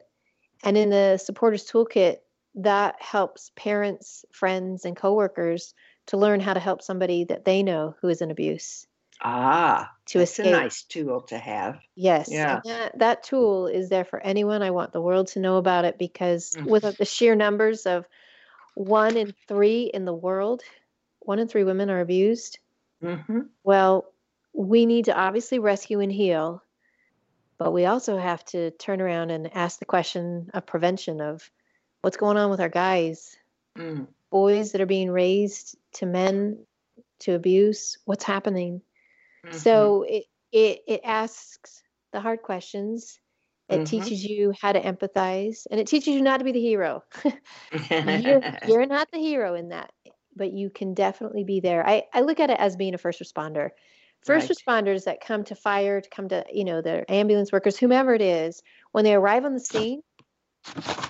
And in the supporters toolkit, that helps parents, friends, and coworkers to learn how to help somebody that they know who is in abuse. Ah, to that's escape. a nice tool to have. Yes, yeah. That, that, tool is there for anyone. I want the world to know about it because mm-hmm. with the sheer numbers of one in three in the world, one in three women are abused. Mm-hmm. Well, we need to obviously rescue and heal, but we also have to turn around and ask the question of prevention of what's going on with our guys, mm. boys that are being raised to men to abuse, what's happening. Mm-hmm. So it, it it asks the hard questions. It mm-hmm. teaches you how to empathize, and it teaches you not to be the hero. you're, you're not the hero in that but you can definitely be there. I, I look at it as being a first responder. First right. responders that come to fire, to come to, you know, the ambulance workers, whomever it is, when they arrive on the scene,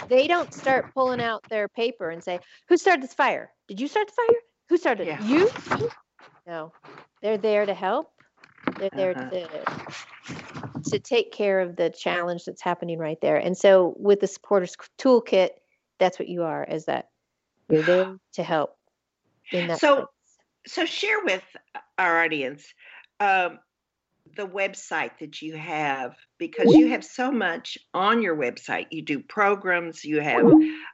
they don't start pulling out their paper and say, Who started this fire? Did you start the fire? Who started yeah. You? No. They're there to help. They're there uh-huh. to to take care of the challenge that's happening right there. And so with the supporters toolkit, that's what you are, is that you're there to help in that. So, place. so share with our audience um, the website that you have because you have so much on your website. You do programs, you have.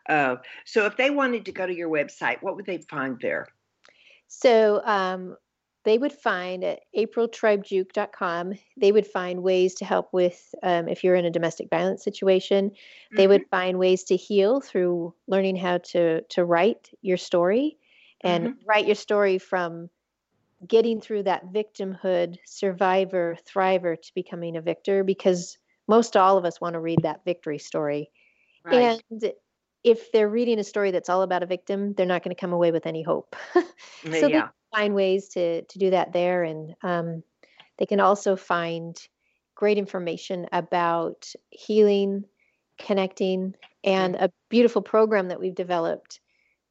Uh, so, if they wanted to go to your website, what would they find there? So um, they would find at apriltribegiauque.com, they would find ways to help with um, if you're in a domestic violence situation. Mm-hmm. They would find ways to heal through learning how to to write your story and mm-hmm. write your story from getting through that victimhood, survivor, thriver to becoming a victor because most all of us want to read that victory story. Right. And if they're reading a story that's all about a victim, they're not going to come away with any hope. so yeah find ways to to do that there, and um, they can also find great information about healing, connecting, and a beautiful program that we've developed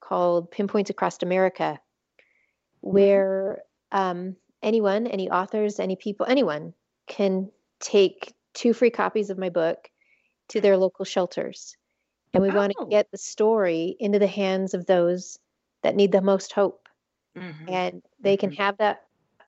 called Pinpoints Across America, where um, anyone, any authors, any people, anyone can take two free copies of my book to their local shelters. And we oh. want to get the story into the hands of those that need the most hope mm-hmm. and they can mm-hmm. have that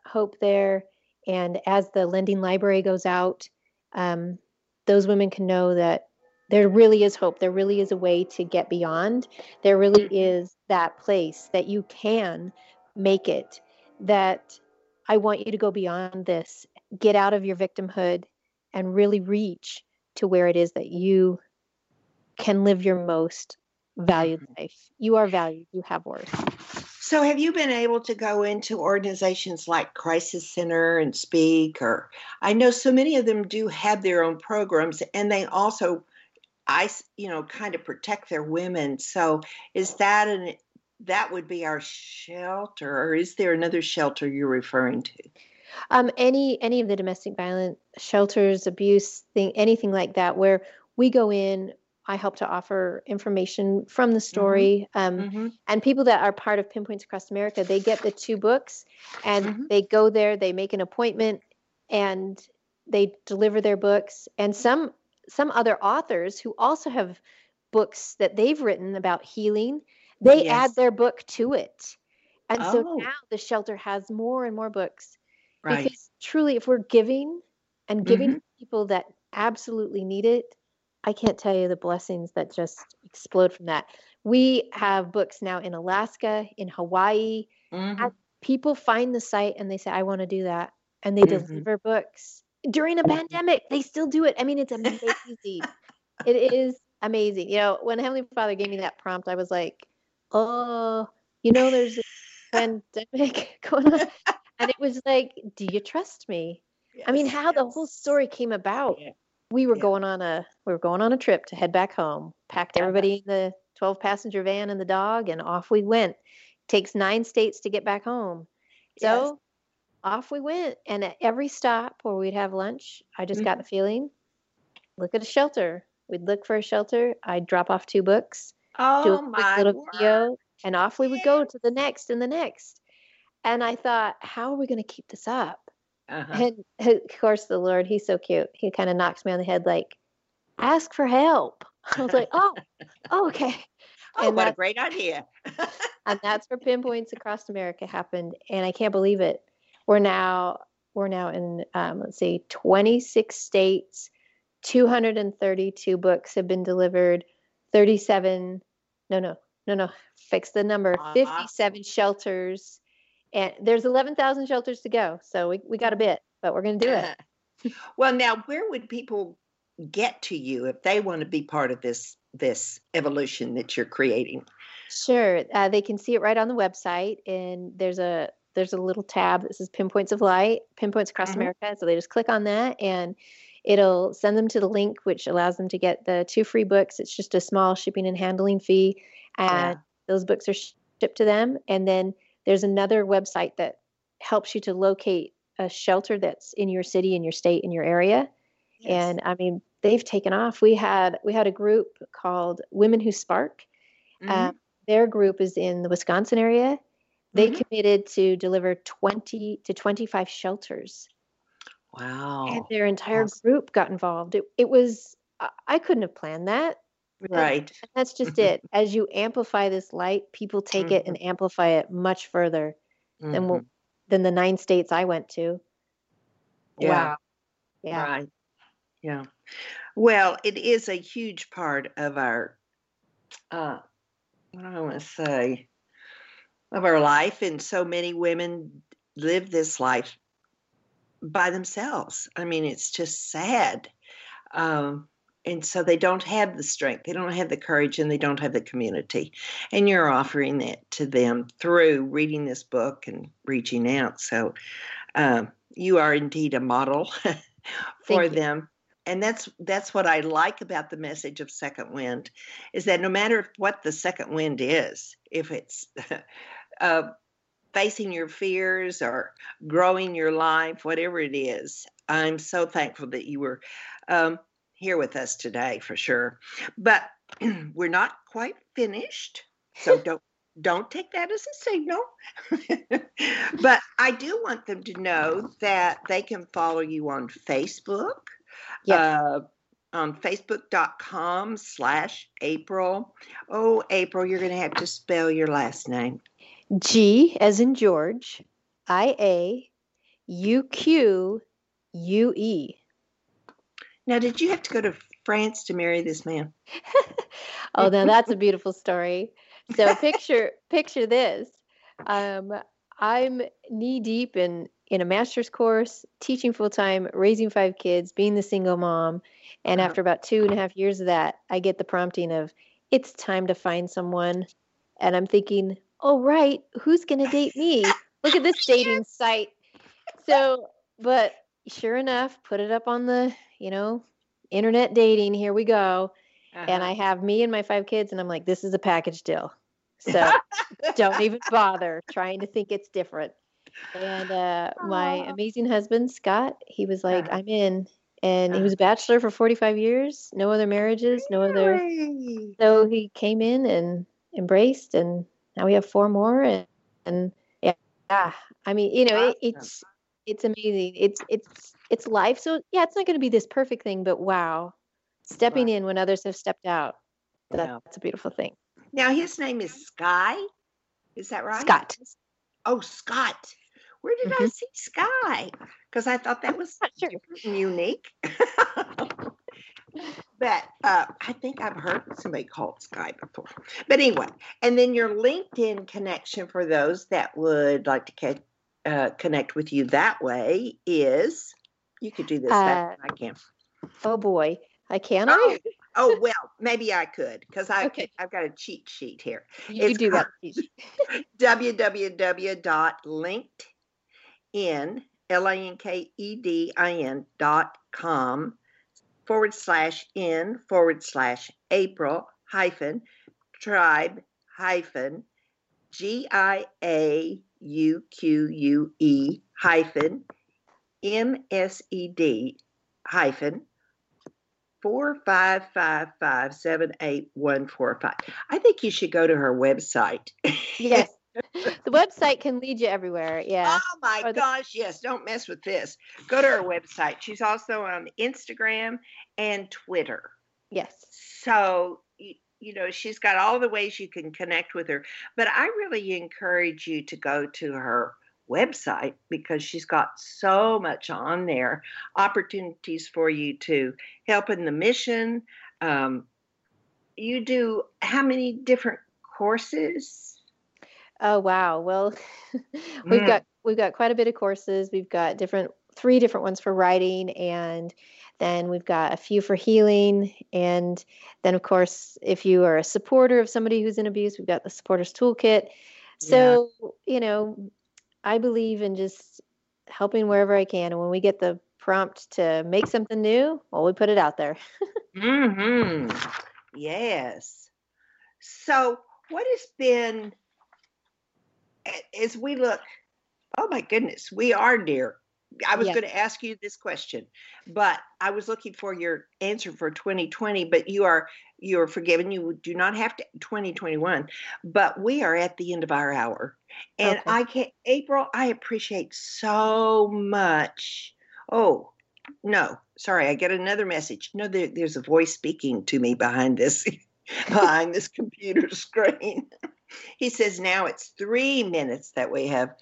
hope there. And as the lending library goes out, um, those women can know that there really is hope. There really is a way to get beyond. There really mm-hmm. is that place that you can make it. That I want you to go beyond this, get out of your victimhood, and really reach to where it is that you can live your most valued mm-hmm. life. You are valued, you have worth. So, have you been able to go into organizations like Crisis Center and Speak? Or I know so many of them do have their own programs, and they also, I you know, kind of protect their women. So, is that an that would be our shelter, or is there another shelter you're referring to? Um, any any of the domestic violence shelters, abuse thing, anything like that, where we go in I help to offer information from the story. Mm-hmm. Um, mm-hmm. And people that are part of Pinpoints Across America, they get the two books and mm-hmm. they go there, they make an appointment, and they deliver their books. And some some other authors who also have books that they've written about healing, they yes. add their book to it. And oh. so now the shelter has more and more books. Right. Because truly, if we're giving and giving mm-hmm. people that absolutely need it, I can't tell you the blessings that just explode from that. We have books now in Alaska, in Hawaii. Mm-hmm. People find the site and they say, I want to do that. And they mm-hmm. deliver books during a pandemic. They still do it. I mean, it's amazing. it is amazing. You know, when Heavenly Father gave me that prompt, I was like, oh, you know, there's a pandemic going on. And it was like, do you trust me? Yes, I mean, how yes. the whole story came about. Yeah we were yeah. going on a we were going on a trip to head back home. Packed everybody in the 12 passenger van and the dog, and off we went. Takes nine states to get back home. So yes. off we went. And at every stop where we'd have lunch, I just mm-hmm. got the feeling look at a shelter. We'd look for a shelter. I'd drop off two books, oh, do a quick little word. video, and off we would go to the next and the next. And I thought, how are we going to keep this up? Uh-huh. And of course, the Lord, he's so cute. He kind of knocks me on the head, like, ask for help. I was like, oh, oh okay. Oh, and what a great idea. and that's where Pinpoints Across America happened. And I can't believe it. We're now, we're now in, um, let's see, 26 states, 232 books have been delivered, 37, no, no, no, no, fix the number, uh-huh. 57 shelters and there's 11,000 shelters to go. So we, we got a bit, but we're going to do it. well, now, where would people get to you if they want to be part of this this evolution that you're creating? Sure, uh, they can see it right on the website, and there's a there's a little tab that says Pinpoints of Light, Pinpoints Across mm-hmm. America. So they just click on that, and it'll send them to the link, which allows them to get the two free books. It's just a small shipping and handling fee, and yeah. those books are shipped to them, and then there's another website that helps you to locate a shelter that's in your city, in your state, in your area. Yes. And I mean, they've taken off. We had we had a group called Women Who Spark. Mm-hmm. Um, their group is in the Wisconsin area. They mm-hmm. committed to deliver 20 to 25 shelters Wow. And their entire Awesome. group got involved. It, it was, I- couldn't have planned that. Right. And that's just it. As you amplify this light, people take it and amplify it much further than what, Mhm. than the nine states I went to. Yeah. Wow. Yeah. Right. Yeah. Well, it is a huge part of our, uh, what do I want to say, of our life. And so many women live this life by themselves. I mean, it's just sad. Um, and so they don't have the strength, they don't have the courage, and they don't have the community. And you're offering that to them through reading this book and reaching out. So um, you are indeed a model for them. And that's that's what I like about the message of Second Wind, is that no matter what the second wind is, if it's uh, facing your fears or growing your life, whatever it is, I'm so thankful that you were um, here with us today for sure. But we're not quite finished, so don't don't take that as a signal. but I do want them to know that they can follow you on Facebook. Yes. Uh, on facebook.com slash April. Oh, April, you're going to have to spell your last name. G as in George, I A, U Q, U E. Now, did you have to go to France to marry this man? Oh, now that's a beautiful story. So picture picture this. Um, I'm knee deep in in a master's course, teaching full time, raising five kids, being the single mom, and Uh-huh. after about two and a half years of that, I get the prompting of it's time to find someone, and I'm thinking, oh right, who's gonna date me? Look at this dating site. So, but sure enough, put it up on the you know internet dating. Here we go and Uh-huh. I have me and my five kids, and I'm like, this is a package deal. So don't even bother trying to think it's different. And uh, my amazing husband, Scott, he was like, Uh-huh. I'm in. And he Uh-huh. was a bachelor for 45 years, no other marriages, no other. So he came in and embraced, and now we have four more. And, and yeah, yeah, I mean, you know, it, it's it's amazing. It's it's it's life. So yeah, it's not going to be this perfect thing, but wow, stepping in when others have stepped out. That, Yeah. That's a beautiful thing. Now, his name is Sky. Is that right? Scott. Oh, Scott. Where did I mm-hmm. see Sky? Because I thought that was Not sure. unique. but uh, I think I've heard somebody called Sky before. But anyway, and then your LinkedIn connection for those that would like to uh, connect with you that way is you could do this Uh, I can. Oh boy, I can Oh, I? oh well, maybe I could because I Okay. I've got a cheat sheet here. You it's do that. www.linkedin, L-A-N-K-E-D-I-N dot com forward slash in forward slash April hyphen tribe hyphen G-I-A-U-Q-U-E hyphen M-S-E-D hyphen four five five five seven eight one four five. I think you should go to her website. Yes. The website can lead you everywhere. Yeah. Oh my the- gosh, yes, don't mess with this. Go to her website. She's also on Instagram and Twitter. Yes. So, you, you know, she's got all the ways you can connect with her. But I really encourage you to go to her website because she's got so much on there opportunities for you to help in the mission. Um, you do how many different courses? Oh wow. Well, we've Mm. got we've got quite a bit of courses. We've got different three different ones for writing and then we've got a few for healing and then of course if you are a supporter of somebody who's in abuse, we've got the supporters toolkit. So, you know, I believe in just helping wherever I can and when we get the prompt to make something new, well we put it out there. Hmm. Yes. So, what has been as we look? Oh my goodness, we are near. I was Yes. going to ask you this question, but I was looking for your answer for 2020. But you are you are forgiven. You do not have to 2021. But we are at the end of our hour, and Okay. I can't. April. I appreciate so much Oh, no, sorry, I get another message. No, there, there's a voice speaking to me behind this behind this computer screen. he says now it's three minutes that we have.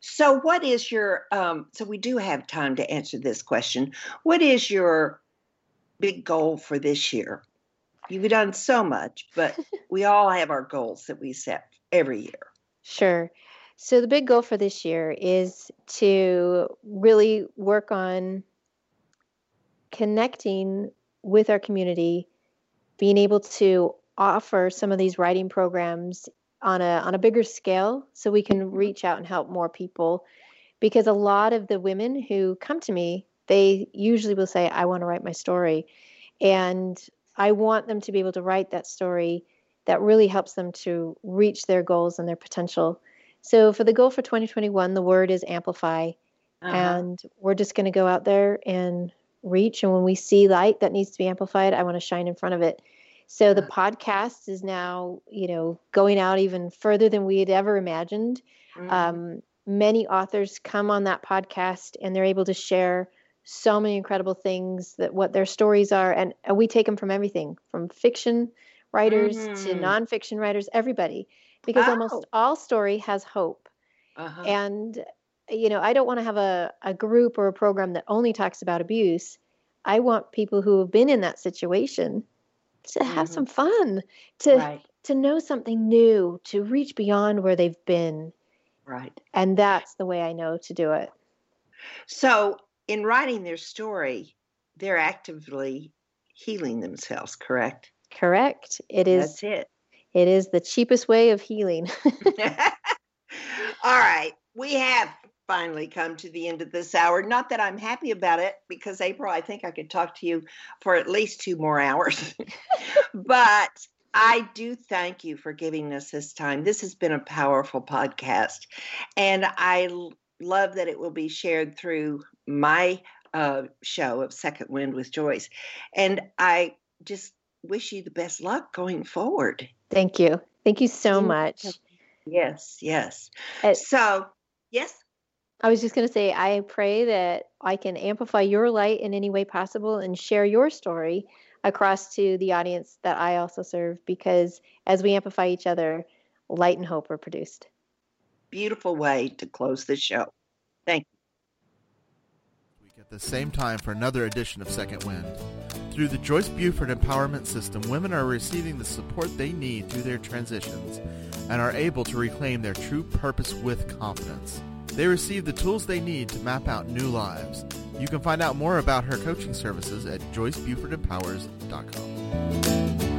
So, what is your? Um, so we do have time to answer this question. What is your big goal for this year? You've done so much, but we all have our goals that we set every year. Sure. So the big goal for this year is to really work on connecting with our community, being able to offer some of these writing programs on a on a bigger scale so we can mm-hmm. reach out and help more people because a lot of the women who come to me they usually will say I want to write my story and I want them to be able to write that story that really helps them to reach their goals and their potential. So for the goal for 2021 the word is amplify uh-huh. and we're just going to go out there and reach. And when we see light that needs to be amplified, I want to shine in front of it. So the podcast is now, you know, going out even further than we had ever imagined. Mm-hmm. Um, many authors come on that podcast and they're able to share so many incredible things that what their stories are, and, and we take them from everything from fiction writers mm-hmm. to nonfiction writers, everybody, because oh. almost all story has hope. Uh-huh. And you know, I don't want to have a, a group or a program that only talks about abuse. I want people who have been in that situation to have mm-hmm. some fun, to right. to know something new, to reach beyond where they've been. Right. And that's the way I know to do it. So, in writing their story, they're actively healing themselves, correct? Correct. It is That's it. It is the cheapest way of healing. All right. We have finally come to the end of this hour. Not that I'm happy about it, because April, I think I could talk to you for at least two more hours. but I do thank you for giving us this time. This has been a powerful podcast, and I love that it will be shared through my uh, show of Second Wind with Joyce. And I just wish you the best luck going forward. Thank you. Thank you so much. Yes, yes. It, so, yes. I was just going to say, I pray that I can amplify your light in any way possible and share your story across to the audience that I also serve because as we amplify each other, light and hope are produced. Beautiful way to close the show. Thank you. Week at the same time for another edition of Second Wind. Through the Joyce Buford Empowerment System, women are receiving the support they need through their transitions and are able to reclaim their true purpose with confidence. They receive the tools they need to map out new lives. You can find out more about her coaching services at joycebufordempowers.com.